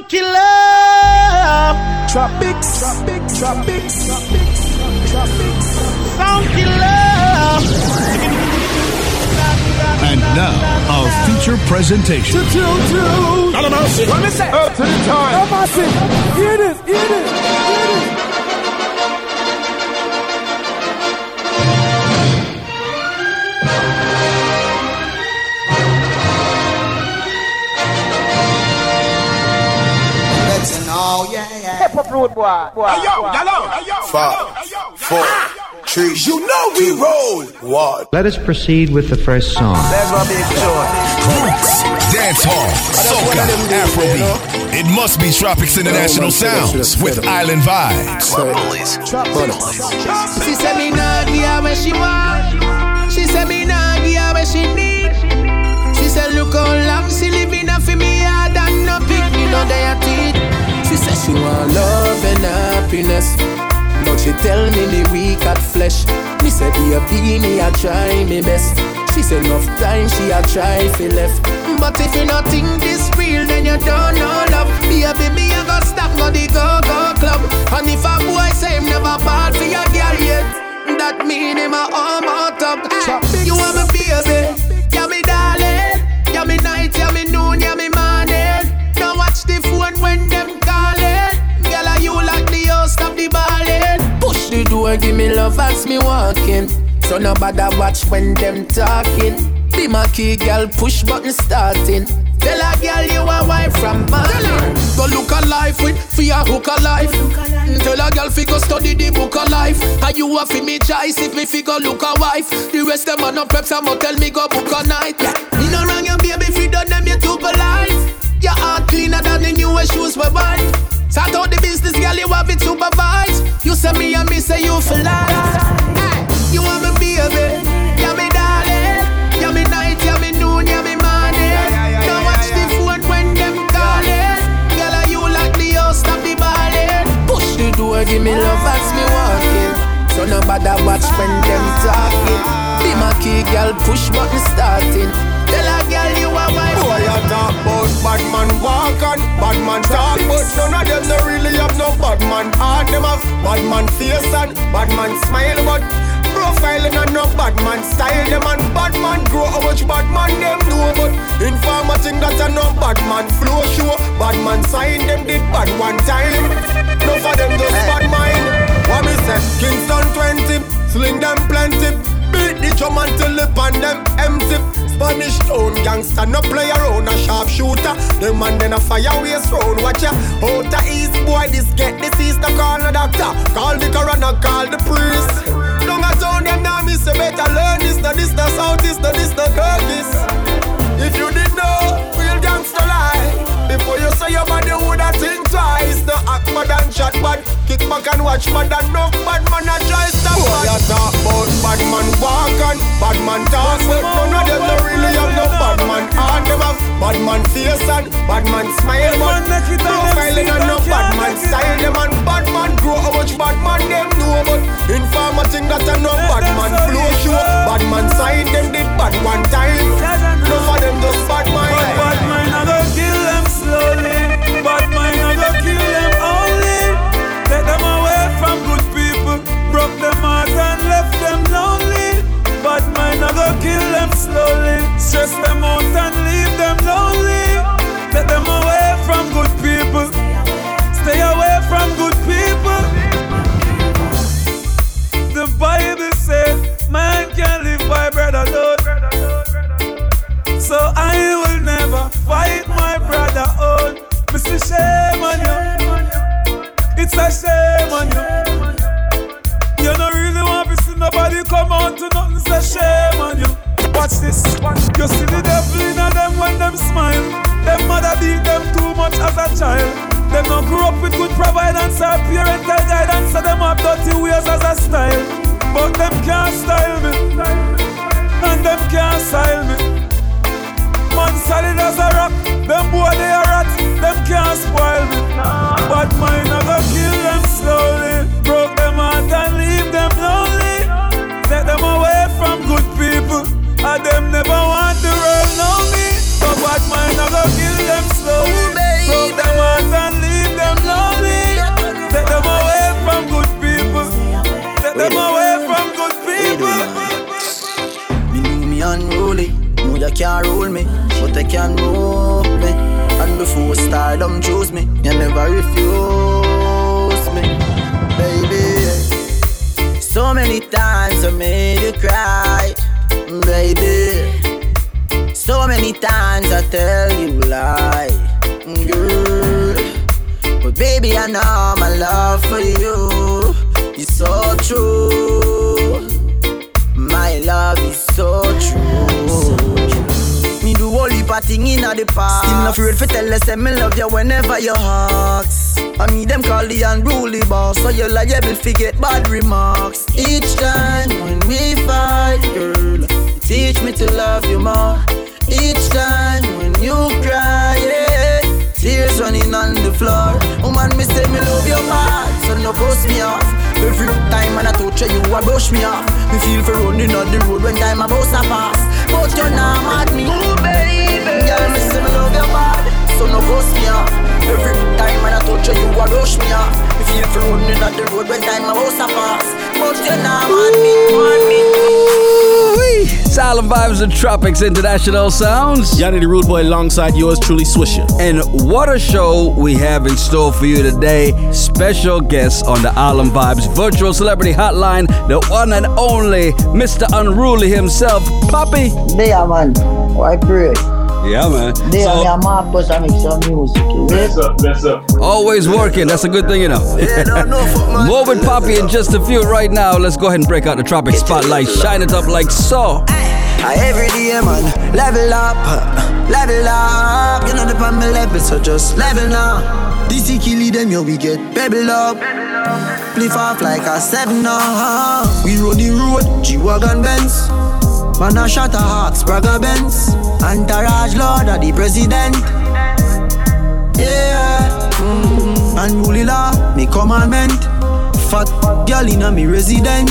Sound killer. Tropix, tropix, tropix, tropix, tropix. Sound killer. And now, our feature presentation. Calamarsi. What me say? Up to the time. Calamarsi. Hear this, hear this, hear this. Yeah. Hip hop road boy. boy, Hey, yo, boy. yellow. Five, four, three. You know we roll. One. Let us proceed with the first song. Let's go big joy. Roots, dancehall, soca, Afrobeat. It must be Tropix International Sounds with Island Vibez. She said me nah give where she want. She said me nah give where she need. She said look how long she living up for me hard and no pick me no day teeth. She want love and happiness. But she tell me the weak at flesh. Me say baby me I try me best. She said enough time she a try fi left. But if you not think this real, then you don't know love. Baby me a go stop go the go go club. And if a boy say him never bought for your girl yet, that mean him a home out up. Hey, you want me baby, Door, give me love as me walking. So no bother watch when them talking. Be my key, girl, push button starting. Tell a girl you a wife from Berlin. Go look a life with fear hook a life. Tell a girl fi go study the book of life. And you a fi me choice if me fi go look a wife. The rest them a no prep, some a tell me go book a night. Yeah. Me no wrong your baby fi done them you too polite. Your heart cleaner than the newest shoes we buy. Start out the business, girl, you have it supervised. You say me and me say you for life. Hey, you want me baby, yeah me darling, yeah me night, yeah me noon, yeah me morning. Don't watch the phone when them calling. Girl, are you like the host of the ballin'? Push the door, give me love as me walking. So no bother watch when them talking. Be my key, girl, push button starting. Tell a girl you a wife. Talk about bad man walk and bad man talk, but none of them don't really have no bad man heart. Them have bad man face and bad man smile, but profiling and no bad man style. Them and bad man grow how much bad man them know, but informer think that a no bad man flow show. Bad man sign them did bad one time. No for them just bad mind. What me say? Kingston 20, sling them plenty. The drum until the pan them empty. Spanish town gangster, no play around a sharp shooter. Them man then a fire waste round. Watch ya, out the east boy, this get disease. No call the doctor, call the coroner, call the priest. Don't a town them now me say better learn this, no this, no south this, no this, no Curtis. If you did know. Before you say your body woulda think twice. No act bad and chat bad. Kick back and watch bad and no bad man a try stop bad. You talk about bad man walk and bad man talk, but none of them don't really have no bad man heart. Them have bad man face and bad man smile, but profiling and no bad man style. Them and bad man grow how much bad man them know, but informer think that a no bad man flow show. Bad man sign them did bad one time. No for them just bad mind. Kill them slowly. Stress them out and leave them lonely. Take them away from good people. Stay away from good people. The Bible says man can live by bread alone. So I will never fight my brother on. Mr. Shame on you. It's a shame on you. You don't nobody come on to nothing. A shame on you. Watch this. You see the devil in them when them smile. Them mother beat them too much as a child. Them not grew up with good providence or parental guidance, so them have dirty ways as a style. But them can't style me, and them can't style me. Man solid as a rock, them boy they a rat, them can't spoil me. But mine I go kill them slowly, broke them heart and leave them people, and them never want the world know me. But what mind, I go kill them slowly. Oh, Broke them heart and leave them lonely. Take them away from good people. Take them away from good people. Me know me unruly. know you can't rule me, but I can move me. And the fool style, them choose me. You never refuse me, baby. So many times I made you cry baby. So many times I tell you lie, girl. But baby, I know my love for you is so true. My love is so true. Me do all heap of thing inna the past. Still not afraid to tell us me love you whenever you ask. I mean them call the unruly boss, so you're liable to get bad remarks. Each time when we fight, girl, teach me to love you more. Each time when you cry, yeah, tears running on the floor. Woman, me say me love you bad, so no brush me off. Every time when I touch you, you brush me off. Me feel for running on the road when time a bus a pass. But you're not mad me, oh baby. Girl, me say me love you bad, so no brush me off. Every time when I touch you, you a rush me off. Me feel for running on the road when time a bus a pass. But you're not mad me, mad me. Silent Vibes and Tropix International Sounds. Yonni the Rude Boy alongside yours truly, Swisher. And what a show we have in store for you today. Special guest on the Island Vibez Virtual Celebrity Hotline, the one and only Mr. Unruly himself, Poppy. Yeah, man. Why pray? Yeah, man. They so, are my boss, I make some music. Is it? up, that's up. Always working. That's a good thing, you know. More with Poppy in just a few right now. Let's go ahead and break out the tropic spotlight. Shine it up like so. I every day, man, level up, uh, level up. You know the pan me level, so just level now. This killy them, yo, we get pebble up. Flip off like a seven now. We run the road, G-Wagon Benz. Man a shot a hawks, Braga Benz. Entourage Lord of the President. Yeah. Mm-hmm. And me commandment. Fat girl in a me resident.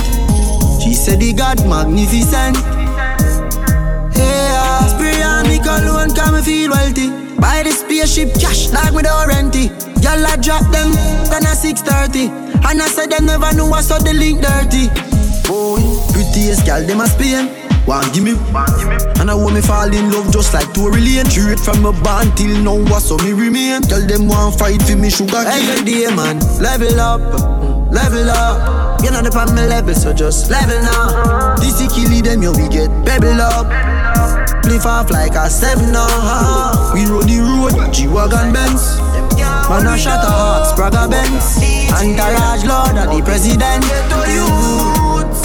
She said the God magnificent. Yeah. Spray on me cologne come me feel wealthy. Buy the spaceship cash like me don't rent it. Girl I drop them, then a 630 And I said them never knew I saw the link dirty. Boy, prettiest girl them a Spain want give me, and I want me fall in love just like Tory Lane. Straight from my band till now, what so me remain. Tell them want fight for me sugar cane. Every day, eh, man, level up, mm, level up. You know the pan me level, so just level now. This is kill them, yo, we get pebble up. Flip off like a seven now. We rode the road, G-Wagon Benz. Man, I shot a Hawks, Braga Benz. Entourage Lord of the President.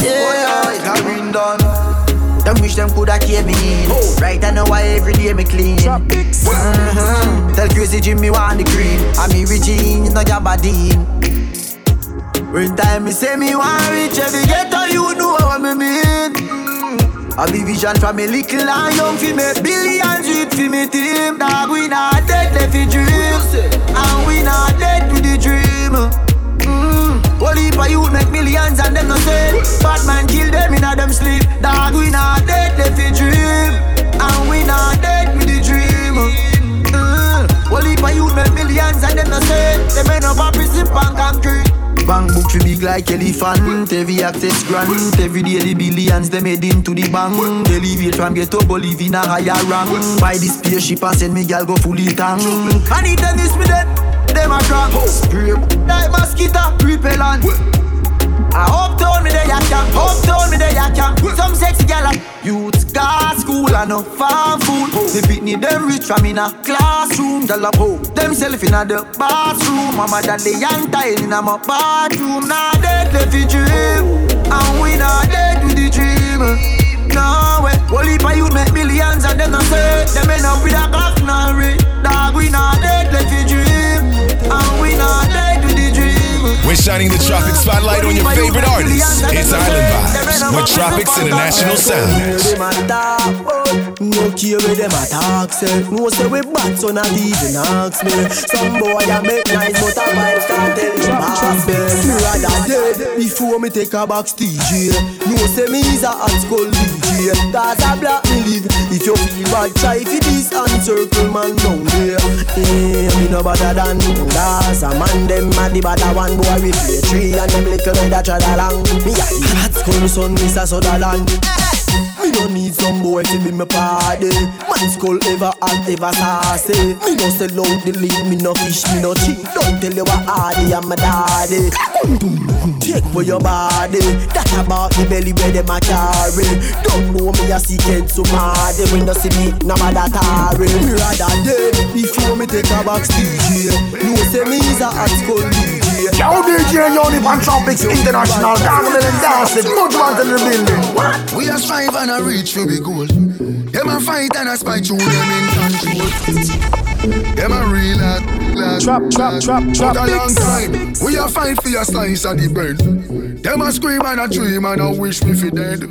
Yeah, yeah, done. Them wish them coulda kept me in. Oh. Right I know why every day me clean. Mm-hmm. Tell crazy Jimmy want the green. I'm me Regine, no Jabadine. When time me say me want rich, every ghetto you know what me mean. I be vision from me little and young fi make billions with fi me team. Dog we not dead, left fi dream, and we not dead with the dream. Whole heap of youth make millions and them no sell. Bad man kill them in a them sleep. Dog, we not dead, they fi dream. And we not dead with the dream. Uh, whole heap of youth make millions and them no sell. Them end up a prison pan concrete. Bank book fi big like elephant Every access grant Every day the billions them head into the bank it from ghetto but live in a higher rank Buy this spaceship and send me gal go fully tank them this me dead them a crack. Spray like mosquito repellent. I hope told me they a camp, hope told me they a camp. Some sexy gal youth got school and no farm food. The pitney them rich from in a classroom. Gal up ho, them self in a the bathroom. Mama daddy young time in a my bathroom. Now dead left the dream, and we not dead with the dream. No way, heap of youth make millions and them not say Them end up with a cock Dog, we not dead, let the dream And we not dead with the dream. We're shining the tropic spotlight on your favorite artists. It's Island Vibez with Tropix International Sound. Oh, no care where them attack say No say we bad so not even ask me. Some boy a make nice but a vibes can't tell him half Me rather dead before me take a box DJ No say me is a hot school DJ Cause a black me live. If you feel bad try fi this and circle man down there. Yeah, me no better than That's a man them mad the better one boy we play three And them little red a trad along Me a hot school son Mr. Sutherland Need some boy to be my party. Man skull ever and ever sassy. Me no sell out the lead, me no fish, me no cheat. Don't tell you what hardy I'm my daddy. Take for your body. That about the belly where them a carry. Don't know me a secret so mad. When you see me, no matter tarry. Me rather dead before me take a box DJ. You say me is a hot skull DJ. Yo, DJ Yonni Pan Tropix International. Dancing and dancing. Much more in the building. What? We are strive and a reach for be goal. Them a fight and a spite through them in control. Them a real at Trap, trap, trap, trap. a long time. We are fight for your slice of the bread. Them a scream and a dream and a wish me fi dead.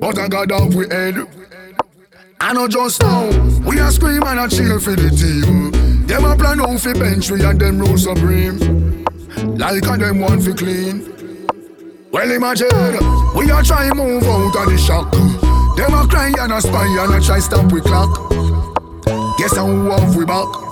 But I got off we head. I know just now. We are scream and a cheer for the team. Them a plan out fi bench we and them rule supreme. Like a them want fi clean. Well imagine, we a try move out of the shock. Them a cry and a spy and a try stop we clock. Guess who have we back?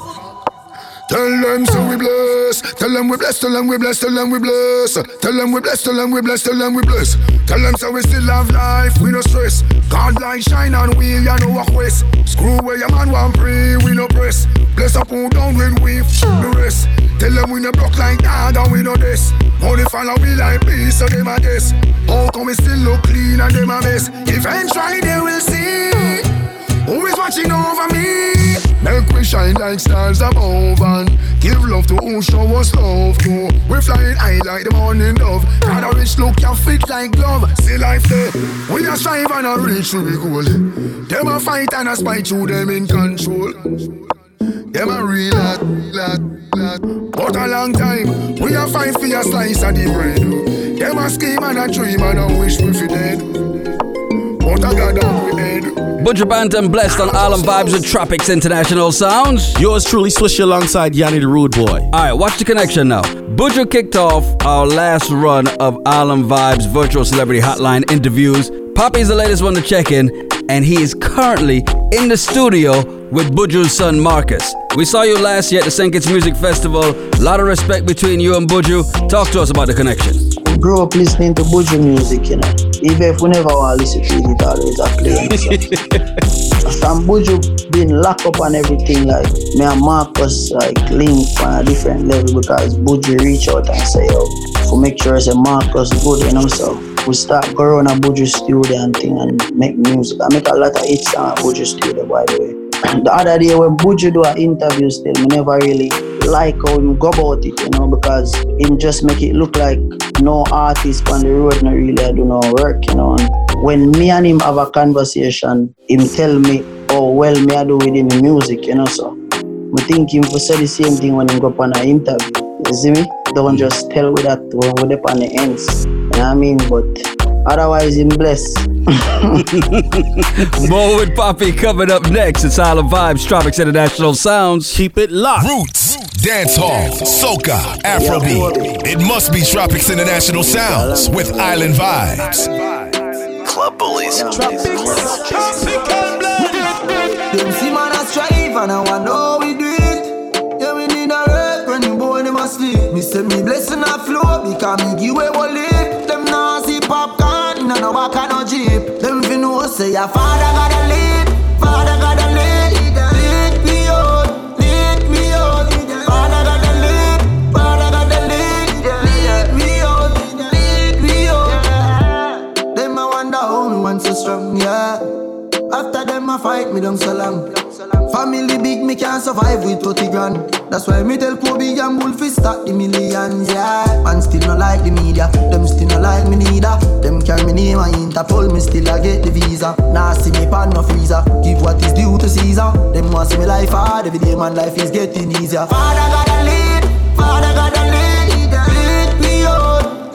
Tell them so we bless. Tell them we bless. Tell them we bless. Tell them we bless. Tell them we bless. Tell them we bless. Tell them we bless. Tell them so we still have life. We no stress. God light shine on we ya no walk west. Screw where your man want pray. We no press. Bless up who down when we the rest. Tell them we no block like God and we no this. Only follow we like peace so them a guess. How come we still look clean and them a mess? Eventually they will see. Who is watching over me? Make we shine like stars above and give love to who show us love to. We flying high like the morning dove. God a rich look you fit like glove. See life there. We a strive and a reach to the goal. Them a fight and a spite to them in control. Them a real hot. But a long time, we a fight for a slice of the bread. Them a scheme and a dream and a wish we fi dead. But I got down we head. Buju and blessed on Island Vibez with Tropix International Sounds. Yours truly, Swisher alongside Yonni the Rude Boy. Alright, watch the connection now. Buju kicked off our last run of Island Vibez virtual celebrity hotline interviews. Poppy's the latest one to check in, and he is currently in the studio with Buju's son Marcus. We saw you last year at the St. Kitts Music Festival. A lot of respect between you and Buju. Talk to us about the connection. Grew up listening to Buju music, you know. Even if we never want to listen to it, it always a play. From Buju being locked up and everything, like me and Marcus like link on a different level because Buju reach out and say, yo, for make sure I say Marcus good, you know, so we start going on Buju studio and thing and make music. I make a lot of hits on Buju studio, by the way. The other day when Buju do an interview still, me never really like how him go about it, you know, because him just make it look like no artist on the road not really I do no work, you know. And when me and him have a conversation, him tell me how well me I do within the music, you know, so I think him for say the same thing when him go up on an interview. You see me? Don't just tell with that when we up on the ends. You know what I mean? But otherwise him blessed. More with Poppy coming up next. It's Island Vibez, Tropix International Sounds. Keep it locked. Roots, dancehall, soca, Afrobeat. It must be Tropix International Sounds with Island Vibez. Club Bullies. Them see man a strive and I want how we do it. Yeah, we need a rest when the boy them asleep. Me say me blessing a flow because me give away what lip. Popcaan, no back and no jeep. Them fi know say your father got a lead, father got a lead. Lead me lead me. Father got lead, father got lead. Lead me lead me wonder so strong, yeah. After them I fight me down so long. Family me can't survive with 30 grand. That's why me tell Kobe and Wolfie start the millions, yeah. Man still not like the media, them still not like me neither. Them carry me name and Interpol, me still a get the visa. Nah see me pan no freezer, give what is due to Caesar. Them want see me life hard, every day man life is getting easier. Father got a lead, father got a lead, lead me out,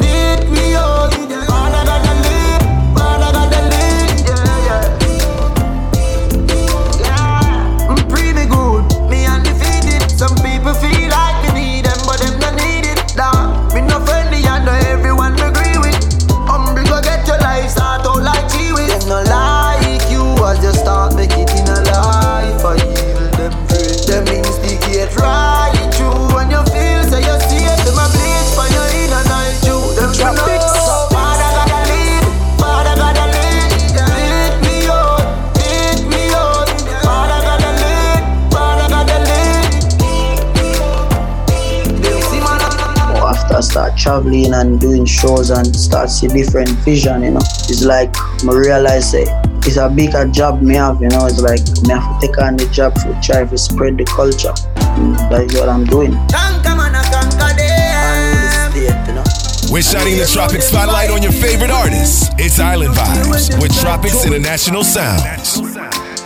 traveling and doing shows and start see different vision, you know. It's like I realize say it's a bigger job me have, you know. It's like me have to take on the job to try to spread the culture. Mm, that is what I'm doing. We're shining the Tropic spotlight on your favorite artists. It's Island Vibez with Tropix International Sounds.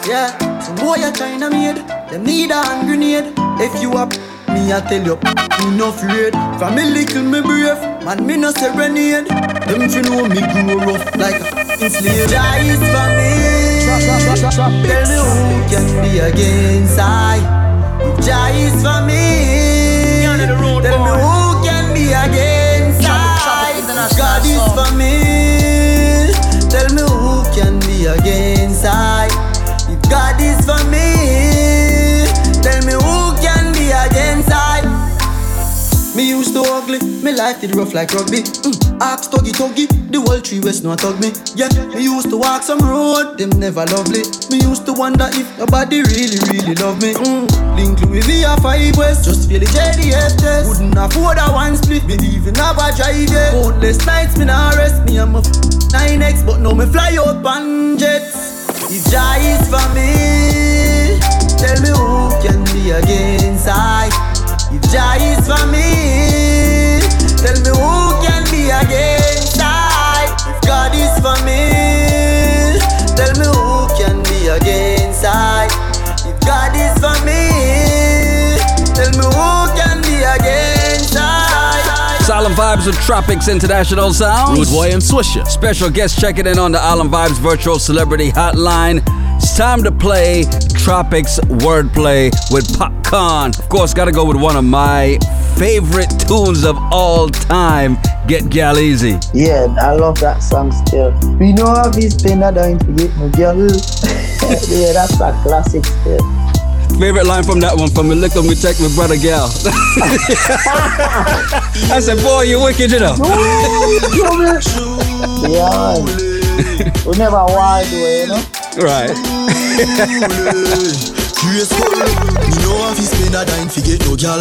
Yeah, some boy a China made, them need a hand grenade. If you up, me I tell you, me no afraid. From me little me brave, man me no serenade. Them you know me grow rough like a slave. Jah for me. Tell me who can be against I. Jah is for me, tell me who can be against I. God is for me. Tell me who can be against I. If God is for me, ugly, me life did rough like rugby. Mm. Ask Tuggy Tuggy, the whole tree west no tug me. Yeah, me used to walk some road, them never lovely. Me used to wonder if nobody really, really love me. Mm. Link Louis V five west, just feel the JDF test. Wouldn't afford a one split, me even have a drive. Countless nights me nah rest, me I'm a f- 9X, but now me fly out pan jets. If Jah is for me, tell me who can be against I. If Jah is for me, tell me who can be against I. If God is for me, tell me who can be against I. If God is for me, tell me who can be against I. Silent Vibes with Tropix International Sounds. Rude Boy and Swisher. Special guest checking in on the Island Vibez Virtual Celebrity Hotline. It's time to play Tropix Wordplay with Popcaan. Of course, gotta go with one of my favorite tunes of all time, Get Gal Easy. Yeah, I love that song still. We know how this pain I don't forget no girl. yeah, that's a classic still. Favorite line from that one from me look on me check my brother gal. I said, boy, you wicked, you know. yeah, we never wild way, you know. Right. Curious girl, me know if he spend a dime fi get no gal.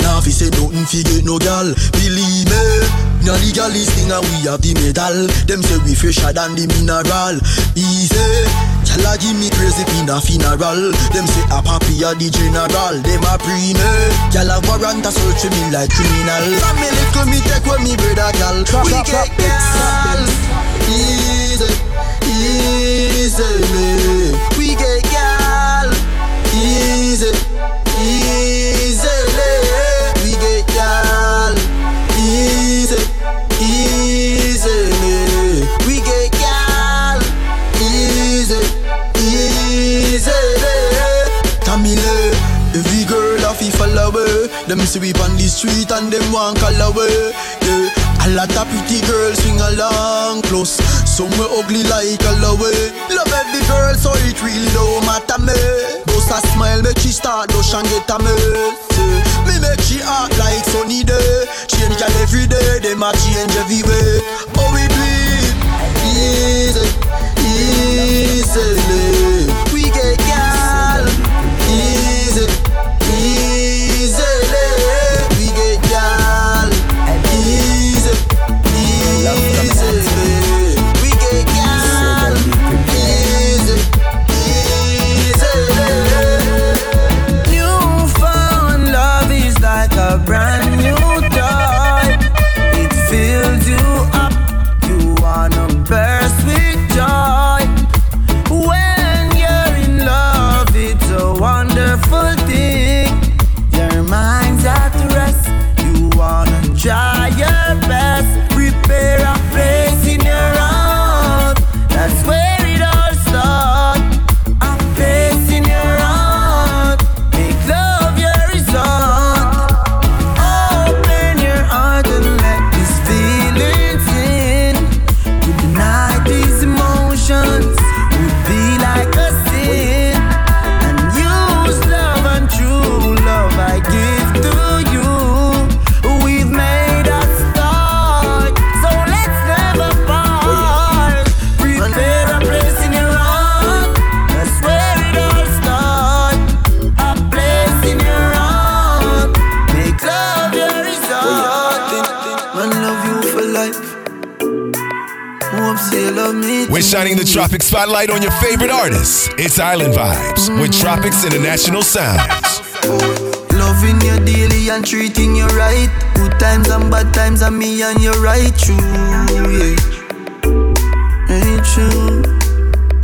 Now if he say nothing fi get no gal. Believe me, now the gal is thing we have the medal. Them say we fresher than the mineral. Easy, gal a give me crazy pin a funeral. Them say a papi a the general. Them a pre me, gal a warrant a search me like criminal. From me little me take with me brother gal. We get gal. Easy, easy see we on the street and them want call away. Yeah. A lot of pretty girls swing along close. Some we ugly like a way. Love every girl, so it really don't matter me. Bust a smile, make she start dash and get a mercy. Me make she act like sunny day. Change girl every day, them a change every way. Oh we do it easy, easily. Spotlight on your favorite artists. It's Island Vibez with Tropix International Sounds. Loving you daily and treating you right. Good times and bad times and me and you right true. Yeah. Ain't true.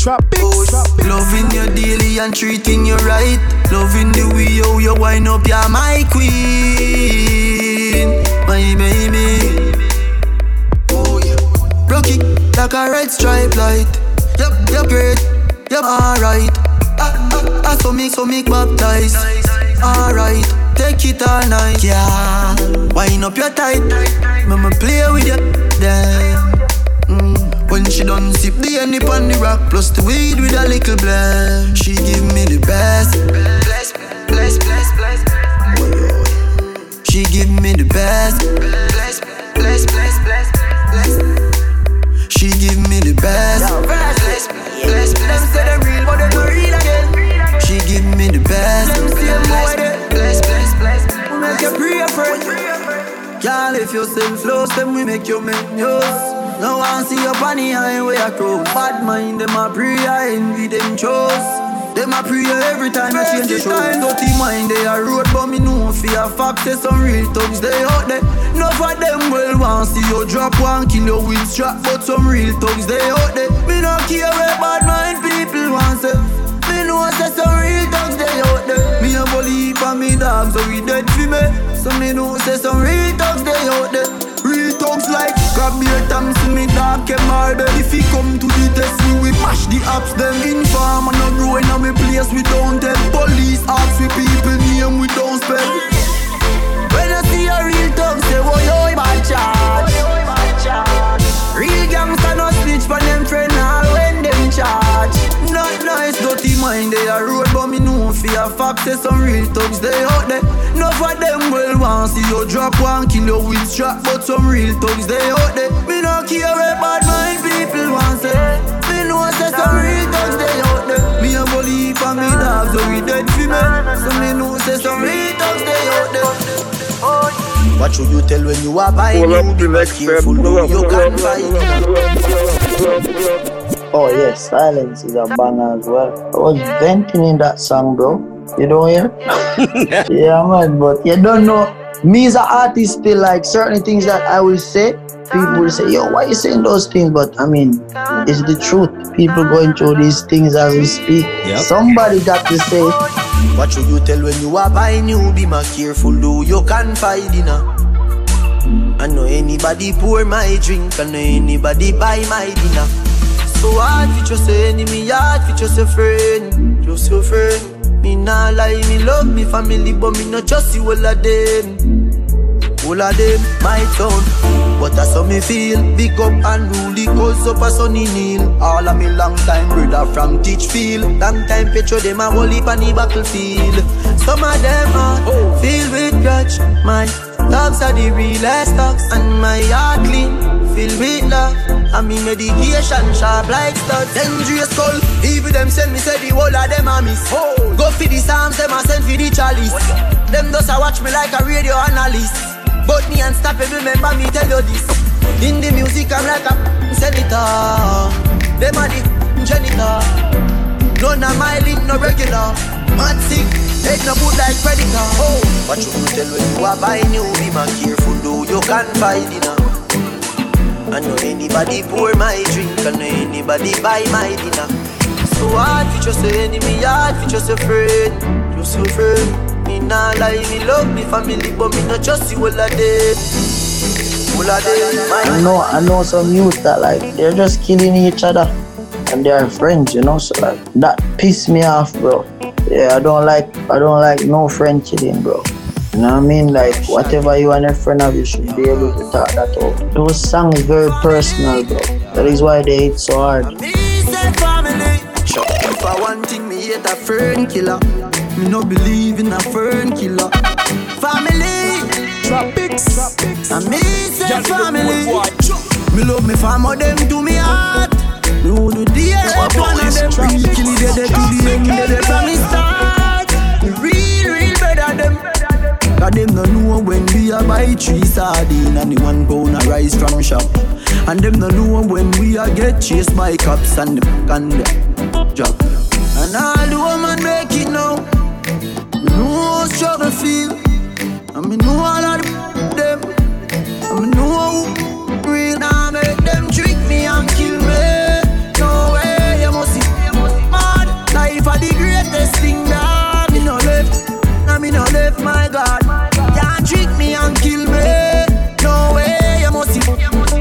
Tropix. Loving you daily and treating you right. Loving the way how you wind up, you're my queen, my baby. Oh yeah. Rocky like a red stripe light. Yep, great. Yep, alright. I, I, I so make, so make baptize. Alright, take it all night, yeah. Wind up your tight. Mama play with you, damn. Mm. When she done sip the honey on the rock Plus the weed with a little blend She give me the best Bless, bless, bless, bless She give me the best Bless, bless, bless, bless, bless She give me the best Bless, bless, bless Them say they real but they not real again. She give me the best. Them say they Bless, bless, bless We make you pray it Girl, if you self-love, then we make you menus no one see your bunny highway I cross Bad mind, them a pray, I envy them chose Them a pray every time I change the show dirty mind, they a road But me know fear. Fact, say some real thugs They out there, enough of them well want see you drop one Kill your with strap, but some real thugs They out there, me no care where bad mind people want say. Me know say some real thugs They out there, me a believe on me dog So we dead for me, so me know say some real thugs They out there. Real thugs like A time, see me dark and marble If he come to the test me, we mash the apps. Them inform and not growing on me place. We don't tell police ask we people name we don't spell. When I see a real thug say, oh yo, bad charge. Real gangsta no snitch for them friend all when them charge dirty mind they a road But me know fear fact say some real thugs they out there Enough of them well want see you drop one kill you with strap But some real thugs they out there Me no care where bad mind people want say Me know say some real thugs they out there Me a believe for me dogs so we dead for me So me know say some real thugs they out there what should you tell when you are buying? You be careful, though you can find Oh yes, silence is a banger as well. I was venting in that song, bro. You don't hear? yeah, man. But you don't know. Me as an artist, still like certain things that I will say. People will say, "Yo, why you saying those things?" But I mean, it's the truth. People going through these things as we speak. Yep. Somebody got to say. What should you tell when you are buying? You be more careful, though you can find dinner. I know anybody pour my drink, I know anybody buy my dinner. So hard for just a enemy, hard for just a friend, just a friend. Me nah lie, me love me family, but me not trust you all of them. All of them, my town. But that's how me feel. Big up and rule cause up a sunny kneel. All of me long time brother from Teachfield. Long time petro them a whole heap on the battlefield. Some of them are filled with grudge. My dogs are the realest dogs. And my heart clean, filled with love. And me medication sharp like studs. Dangerous skull. Even them send me say the whole of them a miss. Go for the psalms, them a send for the chalice. Them just a watch me like a radio analyst. But me unstoppable, remember me tell you this In the music I'm like a senator Them are the janitor None of my link no regular Mad sick, head no good like predator Oh, what you tell when you are buying you Be more careful though you can't find dinner I know anybody pour my drink I know anybody buy my dinner So hard for just a enemy, hard for just a friend Just a friend me nah lie, me love me family, but me not trust you all them. All them. I know, I know some youth that like they're just killing each other, and they are friends, you know. So like that piss me off, bro. Yeah, I don't like, I don't like no friend killing, bro. You know what I mean? Like whatever you and a friend of you should be able to talk that out. Those songs very personal, bro. That is why they hit so hard. If I one thing, me hate a friend killer. Me no believe in a fern killer. Family, tropics, and me say family. Me love me family, them to me heart. Me would do the help one of them. Real kill it, they to the end, they they from me start. Cause them no know when we a buy three sardine and the one pound a rice from shop. And them no know when we a get chased by cops and the and drop. And all the woman make it now. Me know how struggle feel. And me know all of them. And me know who real now make them trick me and kill me. No way, you must see. Mad life are the greatest thing that me no left. Now me no left, my God. Can't trick me and kill me. No way, you must see.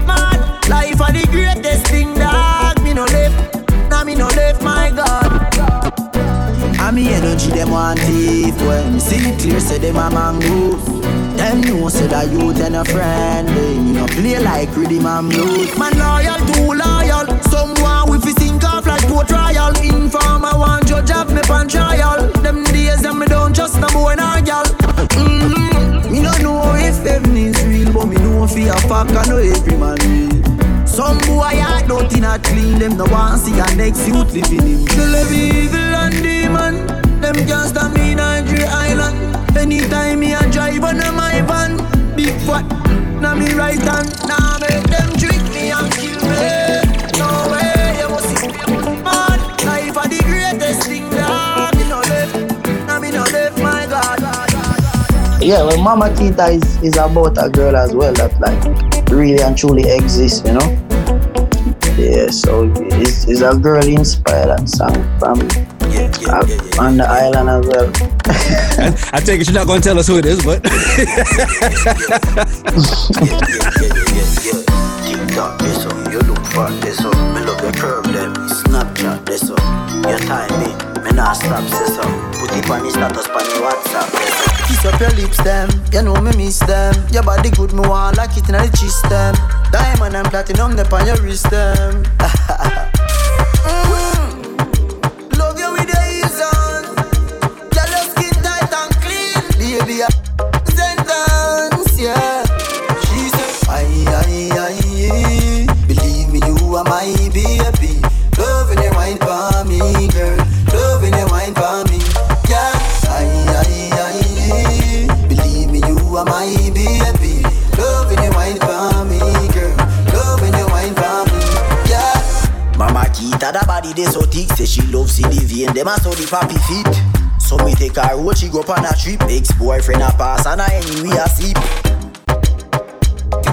Mad life are the greatest thing that me no left. Now me no left, my God. And me energy them want thief When me see it clear say them a mangrove Them know say that youth and a friend They me no play like rhythm and blues Man loyal, too loyal Someone poor trial Informer want judge have me pan trial. Them days them me don't trust no boy nor gal. Mm-hmm. Me no know if heaven is real But me know fi a fuck I know every man real. Some boy I don't not clean them no want see a next youth living in They live evil and demon Them can't stop me in Nigeria Island. Anytime me a drive on my van Big fat, now me right hand Now Yeah, well, Mama Tita is, is about a girl as well that like really and truly exists, you know. Yeah, so it's, it's a girl inspired and song from uh, on the island as well. I, I take it you're not going to tell us who it is, but. TikTok, this up, you look fat, this up. Stop, up. Put it on the status, on the WhatsApp. Kiss up your lips, them. You know me miss them. Your body good, me want like it in the chest, them. Diamond and platinum, them on your wrist, them. They so thick, say she love see the vein, them a so the papi feet. So me take her road, she go on a trip. Ex-boyfriend a pass and a anyway a sleep.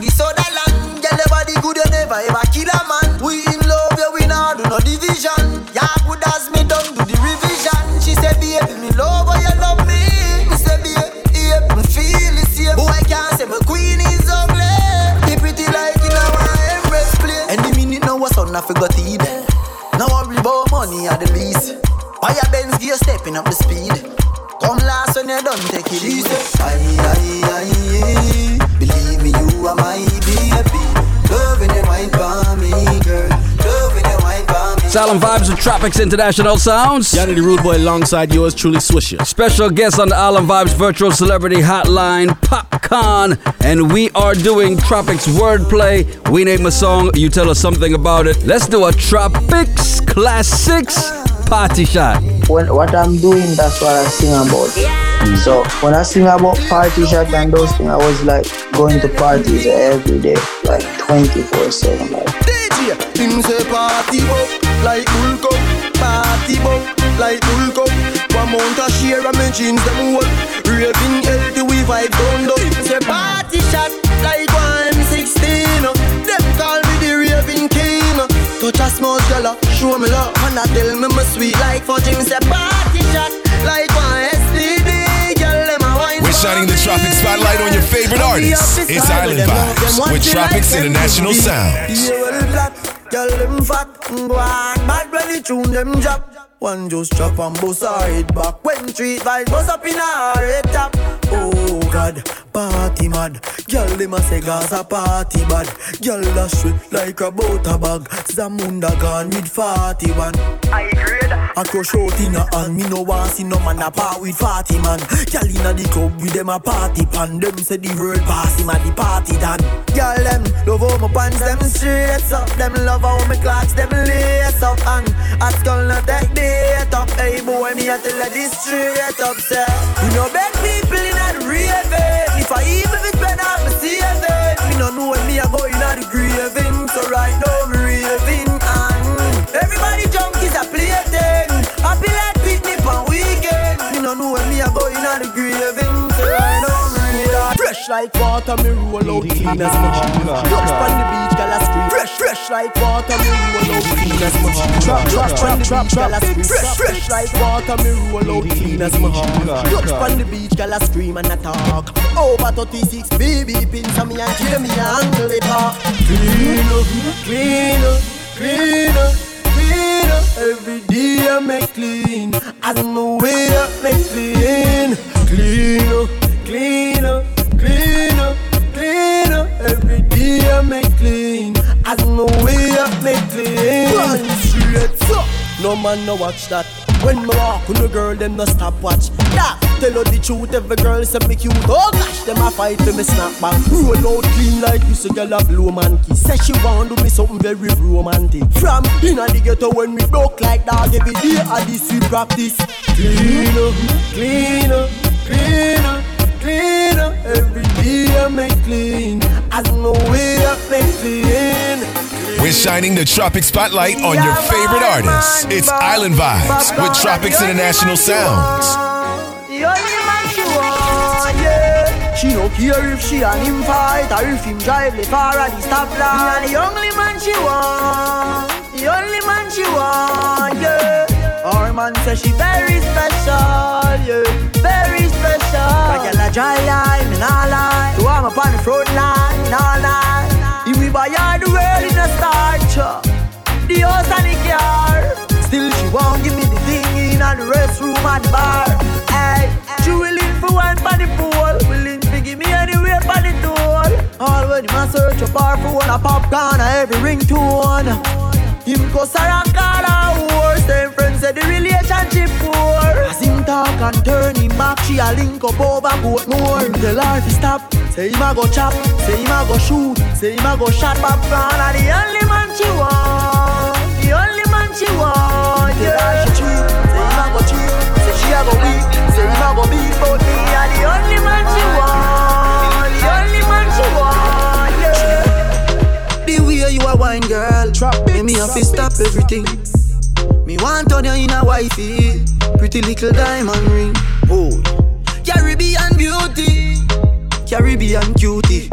So that long, girl, your body good, you never ever kill a man. We in love, yeah, we not do no division. Yeah, good as me done do the revision. She said, baby, me love how you love me. Me say, baby, yeah, me feel the same. Boy, can't say my queen is ugly. Be pretty like in our embrace play. The minute now what's on, I forgot to stepping up the speed. Come last when you done take it easy. Aye, aye, aye, Believe me, you are my baby. Loving your mind for me, girl. Loving your mind for me. Salem Vibes with Tropix International Sounds. Yonni the Rude Boy alongside yours truly, Swisher. Special guest on the Island Vibez Virtual Celebrity Hotline, Popcaan. And we are doing Tropix wordplay. We name a song, you tell us something about it. Let's do a Tropix Classics party shot. When, what I'm doing, that's what I sing about. So when I sing about party shot and those things, I was like going to parties every day, like 24 7. Like. DJ, him say party up like Hulk up, party up like Hulk up. One mount a share of me jeans them hold, raving healthy we vibe down low. Him say party shot like one M16. uh. Them call me the raving king. uh. Touch a small girl, show me love, and I tell me my sweet like for Jim say party shot like one STD. Girl, them a wine We're shining the Tropic spotlight on your favorite artists. It's Island Vibez with Tropix International Sounds. Yeah, well, black, girl, them fat, go on, bad when the tune them drop. One just drop and bust her head back when street vibes bust up in her head top. Oh God, party mad. Girl, them a say Gaza party bad. Girl, that shit like a butter bag. Zamunda gone with 41. I grade. I crush out in her hand. Me no want see no man a part with 40 man. Girl inna the club with them a party pan. Them say the world pass him at the party done. Girl, them love how my pants them straight up. Them love how my clocks them lace up. And at skull not take date up. Hey boy, me a tell her this straight up. Say, you know beg people in a raving. If I even if spend off me saving, no know when me a go in a the graving. So right now Fresh like water, me roll out clean as much. Touch on the beach, gal a scream. Fresh, fresh like water, me roll out clean as much. Trap, trap, trap, trap, gal a scream. Fresh, fresh like water, me roll out clean as much. Touch on the beach, gal a scream and a talk. Over 36, baby pins on me and kill me and angle it up. Clean up, clean up, clean up, clean up. Every day I make clean. As no way I make clean. Clean up, clean up, clean up, clean up. Every day I make clean. As no way I make clean. Straight up. No man no watch that. When me walk with a girl, them no stop watch. Yeah, tell her the truth, every girl say me cute. Oh gosh, them a fight for me snap back. Roll out clean like this, a girl a blow man kiss. Say she want do me something very romantic. From inna the ghetto when me broke like dog, every day I this we practice. Clean up, clean up, clean up, clean up. Every day I make clean. No way I make clean. We're shining the Tropix Spotlight on your favorite artists. It's Island Vibez with Tropix International Sounds. The only man she want, yeah. No care if she and him fight or if him drive the car at the stoplight. The only man she want, the only man she want, yeah. Man say she very special, yeah, very special. Like a dry line, me nah lie. So I'm up on the front line, all night. If we buy all the world in a starch, uh, the house and the car. Still she won't give me the thing in the restroom and the bar. Hey, she willing for one for the pool, willing to give me anywhere for the tool. All when him a search a bar for one a popcorn, a every ringtone. Him go and call say the relationship poor. As him talk and turn him back, she a link up over boat more. Him tell her to stop, say him a go chop, say him a go shoot, say him a go shot Popcaan. And the only man she want, the only man she want, yeah. She cheat, say him a go cheat, say she a go weak, say him a go beat, but me a the only man she want, the only man she want, yeah. The way you a wine, girl, make me have to stop everything. Me want on you in a wifey, pretty little diamond ring. Oh, Caribbean beauty, Caribbean cutie.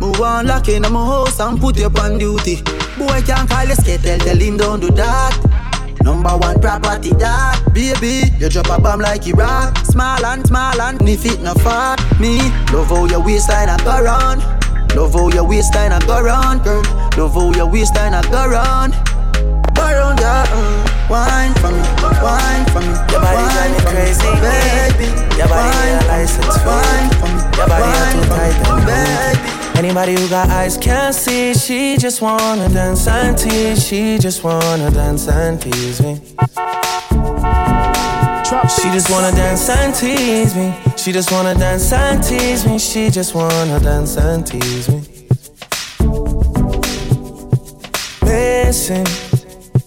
Move on lock in my house and put you on duty. Boy can't call you skate, tell, him don't do that. Number one property that Baby, you drop a bomb like Iraq Small and small and if it not fat Me, love how your waistline a go round Love how your waistline a go round, girl Love how your waistline a Go round, yeah, uh, wine for me, wine for me Your body drive me crazy, baby Your body wine need a license wine for me, Your body wine too tight baby Anybody who got eyes can't see. She just wanna dance and tease. She just wanna dance and tease me. She just wanna dance and tease me. She just wanna dance and tease me. She just wanna dance and tease me. Missing,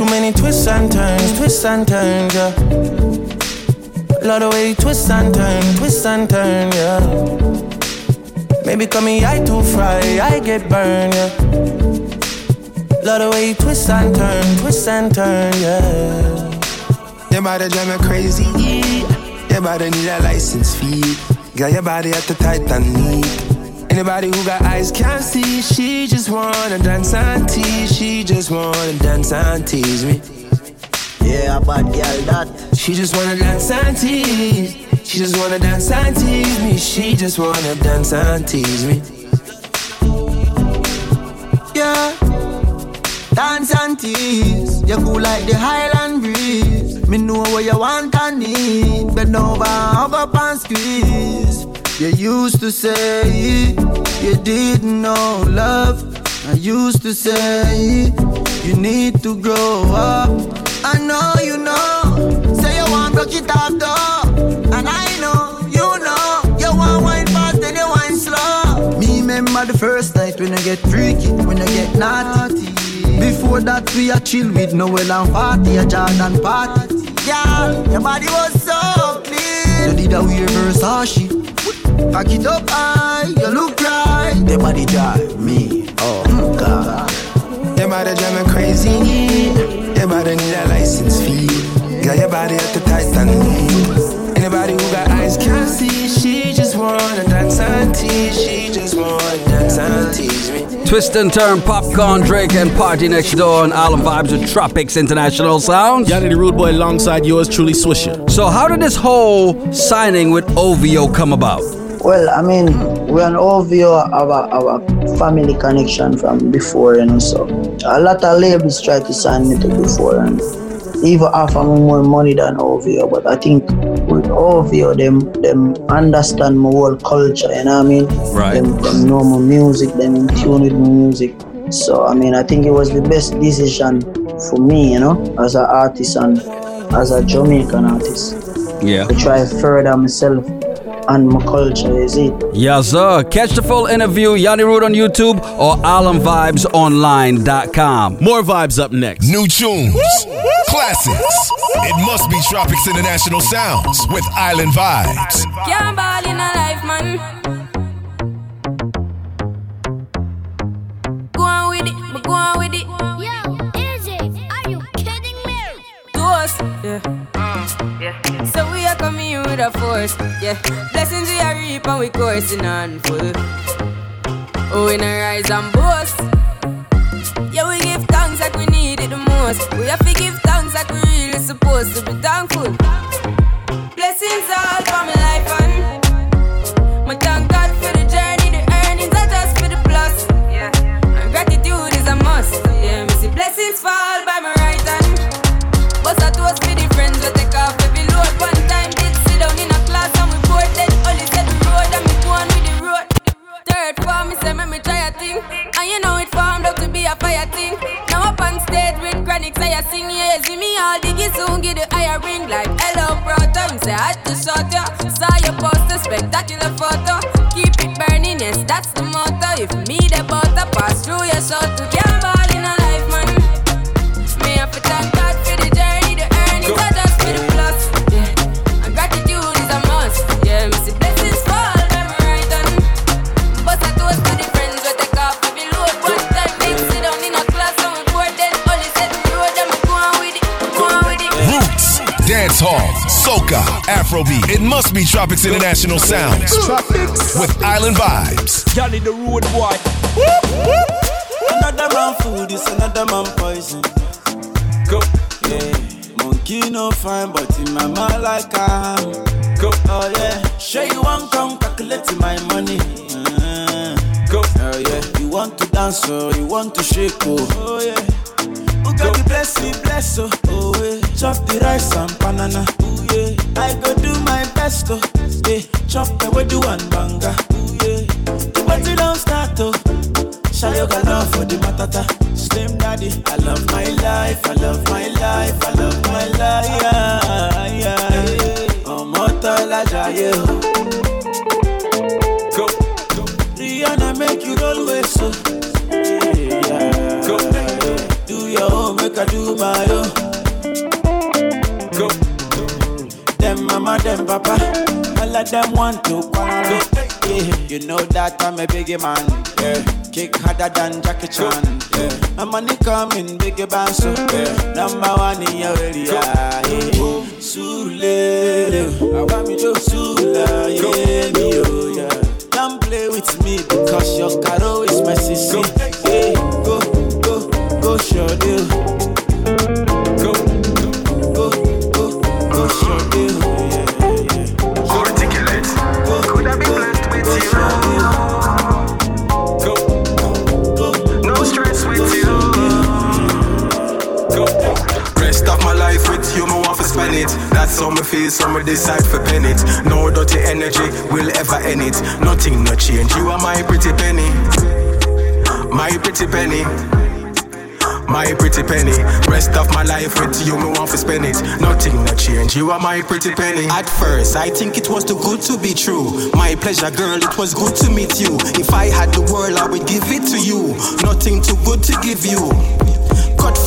Too many twists and turns, twists and turns, yeah. Love the way you twist and turn, twist and turn, yeah. Maybe call me I too fry, I get burned, yeah. Love the way you twist and turn, twist and turn, yeah. Your body drive me crazy. yeah. Your body need a license fee. Got your body at the tight and neat. Anybody who got eyes can't see. She just wanna dance and tease. She just wanna dance and tease me. Yeah, bad girl that. She just wanna dance and tease. She just wanna dance and tease me. She just wanna dance and tease me. Yeah. Dance and tease. You cool like the Highland breeze. Me know what you want and need. Bend over, hug up and squeeze. You used to say you didn't know love I used to say you need to grow up. I know you know. Say you want broke it off though. And I know, you know. You want wine fast and you wine slow. Me remember the first night when I get freaky, when I get naughty. Before that we a chill with Noel and party, a Jordan party. Girl, your body was so clean. You did a weird Versace. Pack it up high, you look right. Your body drive me, oh God. Your body drive me crazy. Your body need a license fee. Got your body at the Titan. Anybody who got eyes can see. She just wanna dance and tease. She just wanna dance and tease me. Twist and turn, Popcaan, Drake, and party next door on Island Vibez with Tropix International Sounds. Yonni the Rude Boy alongside yours truly, Swisher. So, how did this whole signing with OVO come about? Well, I mean, we and OVO have a, have a family connection from before, you know, so a lot of labels try to sign me to before and even offer me more money than OVO, but I think with OVO, them them understand my whole culture, you know what I mean? Right. Them, them know my music, them in tune with my music. So, I mean, I think it was the best decision for me, you know, as an artist and as a Jamaican artist. Yeah. To try further myself and my culture, is it? Yes, sir. Catch the full interview, Yonni Rude on YouTube or islandvibezonline.com. More vibes up next. New tunes, classics. It must be Tropix International Sounds with Island Vibez. Can't ball with a force, yeah. Blessings we are reap and we coursing on full. Oh, we not rise and boast. Yeah, we give thanks like we need it the most. We have to give thanks like we really supposed to be thankful. Up with chronic, say I sing, yeah, see me all diggy soon, get the higher ring like hello, brother. Me say I to shot ya, saw your poster, spectacular photo. Keep it burning, yes, that's the motto. If me the butter pass through your soul to get soca, Afrobeat. It must be Tropix International Sounds with Island Vibez. Yonni the Rude Boy. Another man food is another man poison. Go. Yeah. Monkey no fine, but in my mind like I'm. Go. Oh yeah. Sure you want come calculate my money. Uh, Go. Oh yeah. You want to dance or you want to shake oh. Oh yeah. Who got the bless me bless oh. Oh yeah. Chop the rice and banana. Oh yeah. I go do my best oh. Yeah. Chop the way do and banga. Oh yeah. The party don't start oh. Shayo got love for the matata. Slim daddy, I love my life, I love my life, I love my life. Yeah, yeah. Ọmọ tọ́lá jayé o. Go. Rihanna make you roll oh. so. Of them want to quarrel. Yeah, you know that I'm a biggie man. Yeah, kick harder than Jackie Chan. Yeah, my money coming biggie band so yeah. Number one in your area. Yeah, Sule, I want me to Sula. Yeah, me oh yeah. Don't play with me because your caro is my sissy. It. That's how me feel, so me decide for pen it. No dirty energy will ever end it. Nothing no change, you are my pretty penny. my pretty penny. My pretty penny, rest of my life with you, me want to spend it. Nothing no change, you are my pretty penny. At first, I think it was too good to be true. My pleasure, girl, it was good to meet you. If I had the world, I would give it to you. Nothing too good to give you.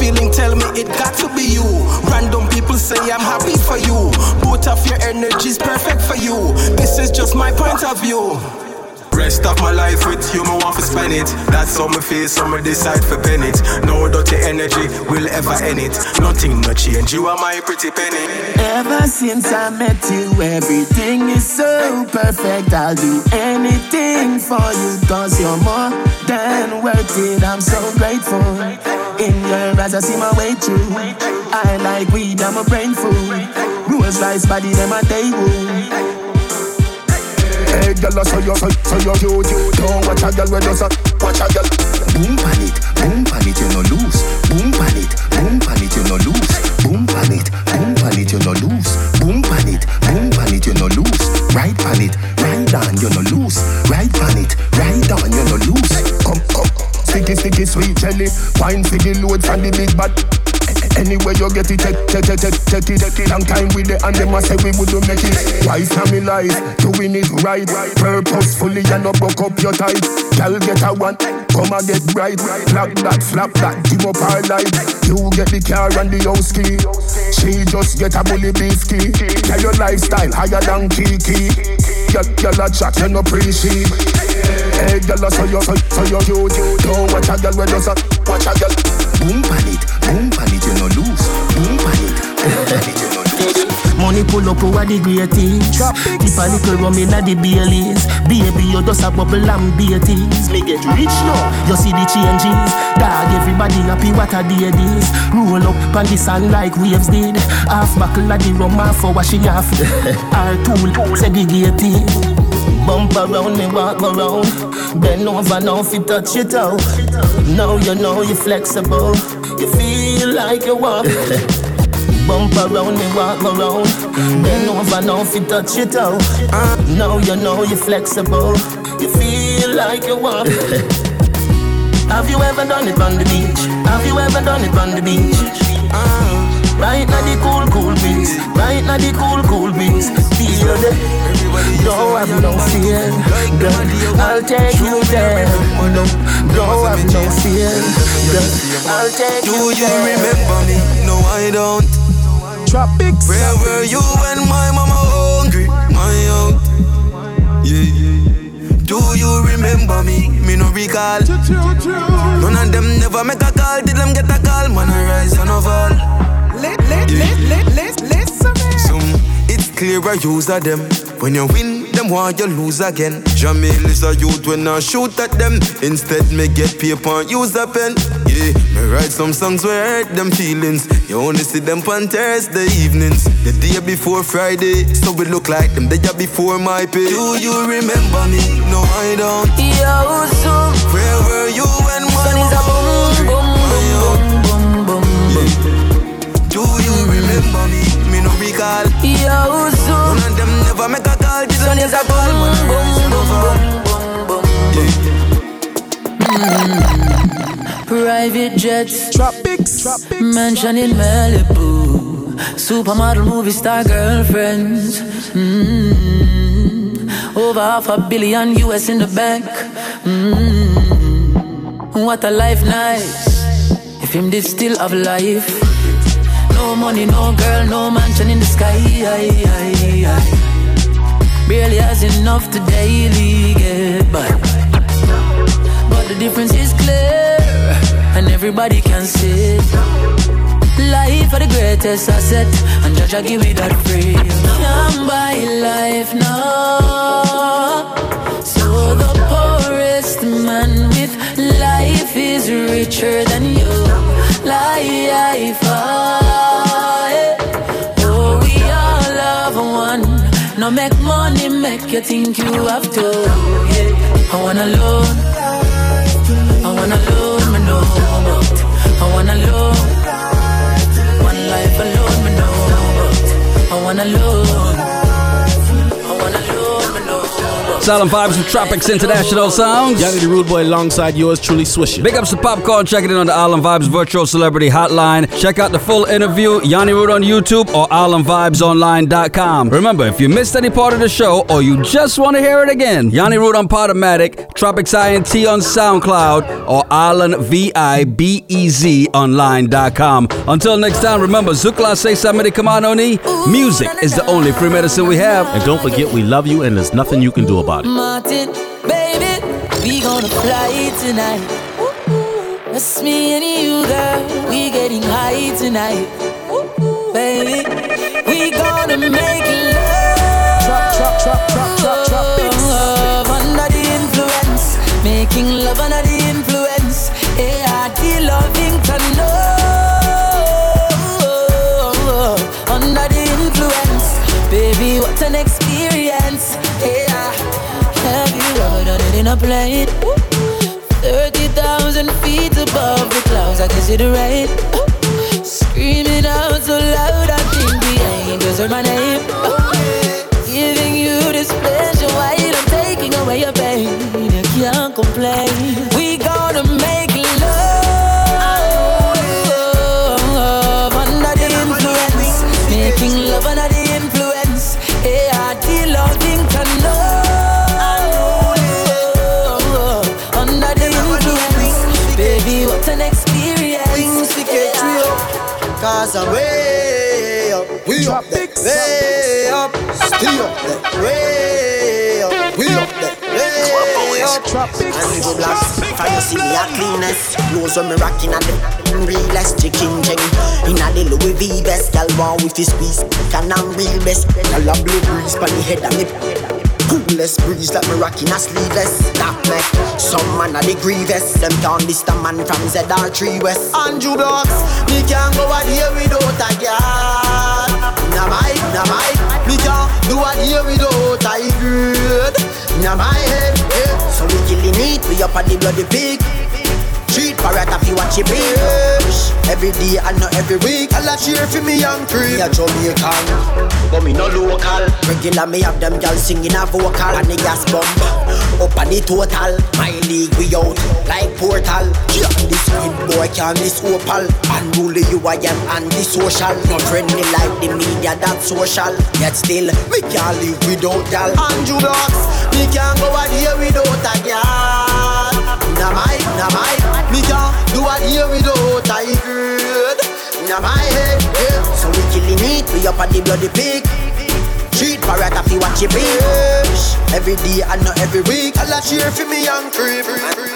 Gut feeling tell me it got to be you. Random people say I'm happy for you. Both of your energies perfect for you. This is just my point of view. Rest of my life with you, me want to spend it. That's how me feel, so me decide for pen it. No dirty energy will ever end it. Nothing no change, you are my pretty penny. Ever since I met you, everything is so perfect. I'll do anything for you, cause you're more than worth it. I'm so grateful. In your eyes, I see my way through. I like weed, I'm a brain food. Rules rice body, them a day wound. Hey, girl, so you, so, so you cute, you Don't watch a girl when you watch a girl Boom pan it, boom pan it, you no lose sticky, sweet jelly Wine for the load from the big bad Anywhere you get it, take, take, take, take, take it, take it. Long time with it, and them a say we would do make it. Me life, doing it right, purposefully and not broke up your tight. Girl get a one, come and get bright. Flap that, flap that, give up our life. You get the car and the house key. She just get a bully beef. Tell your lifestyle higher than Kiki. Girl, girl a chat, you no appreciate. Hey, girl, so you, so, so you, you, Don't watch a girl when you say, watch a girl. Boom pan it, boom pan it, you no lose. Boom pan it, boom pan it, you no lose. Money pull up over the greatest? Tip a little rum inna the Baileys. Baby, you just a bubble and beaties Me get rich now, you see the changes. Dog, everybody happy what a day this Roll up on the sand like waves did. Half buckle of the rum, half for washing off Our tool, segregated Bump around me, walk around. Bend over now, if you touch it out. Now you know you're flexible. You feel like you walk. Bump around me, walk around. Bend over now, if you touch it out. Now you know you're flexible. You feel like you walk. Have you ever done it on the beach? Have you ever done it on the beach? Ah. Right now the cool, cool breeze. Right now the cool, cool breeze. Feel the don't have no fear, girl. I'll take you there. Don't have no fear, girl. I'll take Do you you remember me? No, I don't. Tropix. Where were you when my mama hungry? My out. Yeah, yeah, yeah. Do you remember me? Me no recall. None of them never make a call. Did them get a call? Man, I rise and I fall. Let, let, let, let, let, listen. Some it's clear I use of them. When you win, them want you lose again. Jamil is a youth when I shoot at them. Instead, me get paper and use a pen. Yeah, me write some songs where I hurt them feelings. You only see them on Thursday evenings. The day before Friday, so we look like them the day before my pay. Do you remember me? No, I don't. Yo, so Where were you when is a call? boom, I boom, rise and I. Private jets, Tropix. mansion in Malibu, supermodel movie star girlfriends. Mm. Over half a billion US in the bank. Mm. What a life nice. If him did still have life. No money, no girl, no mansion in the sky. Barely has enough to daily get by. But the difference is clear, and everybody can see it. Life are the greatest asset, and Judge, I give me that free. Can't buy life now. So the poorest man with life is richer than you. Life, oh, we all have one. No make money make you think you have to. I wanna loan, I wanna loan, me know. I wanna loan, one life alone, me know about. I wanna loan, I wanna loan, me know about. Solemn Vibes with Tropix International Sounds. Yonni the Rude Boy alongside yours truly, Swisher. Big ups to Popcaan. Checking in on the Island Vibez Virtual Celebrity Hotline. Check out the full interview, Yonni Rude on YouTube or islandvibezonline.com. Remember, if you missed any part of the show or you just want to hear it again, Yonni Rude on Podomatic, Tropix INT on SoundCloud, or Island IslandVibez online.com. Until next time, remember, Zukla say somebody come on oni. Music is the only free medicine we have. And don't forget, we love you and there's nothing you can do about it. Martin, baby, we gonna fly tonight. That's me and you, girl. We getting high tonight, baby. We gonna make love. Drop, drop, drop, drop, drop, drop. Love under the influence, making love under done it in a plane? 30,000 feet above the clouds, I can see the rain. Screaming out so loud, I think the angels heard my name. Giving you this pleasure while I'm taking away your pain. You can't complain. Way up. We up. There, way up. Stay up. There, way up. We up. There, way up. And blast. From you see me a cleanest. Clothes when me rocking at the realest Chicken jeng Inna the Louis V best Girl want with his squeeze Can I'm real best. Girl a blow breeze Pon the head of me Coolest breeze like me rocking a sleeveless That make some man a the grievous. Them down this the man from ZR3 West. Andrew Dogs Me can't go out here without a girl. Nah my, nah my. Me can't do out here without a good Nah my head, yeah. So we killing it, we up on the bloody pig Street parrot if you watch it bitch Every day and not every week I'll cheer for me young creep. Me a Jamaican But me no local. Regular me have them girls singing a vocal And the gas bomb Up on the total My league we out like portal. Yeah. This squid boy can this opal. Unruly you I am anti-social. Not friendly like the media that's social. Yet still we can't live without gal you Dogs Me can't go out here without a gal Nah my, nah my Me can't do a here without a good Nah my head, yeah. So we killing it, we up on the bloody pig Street parrot if you watch it bitch Every day and not every week. I'll cheer for me young creep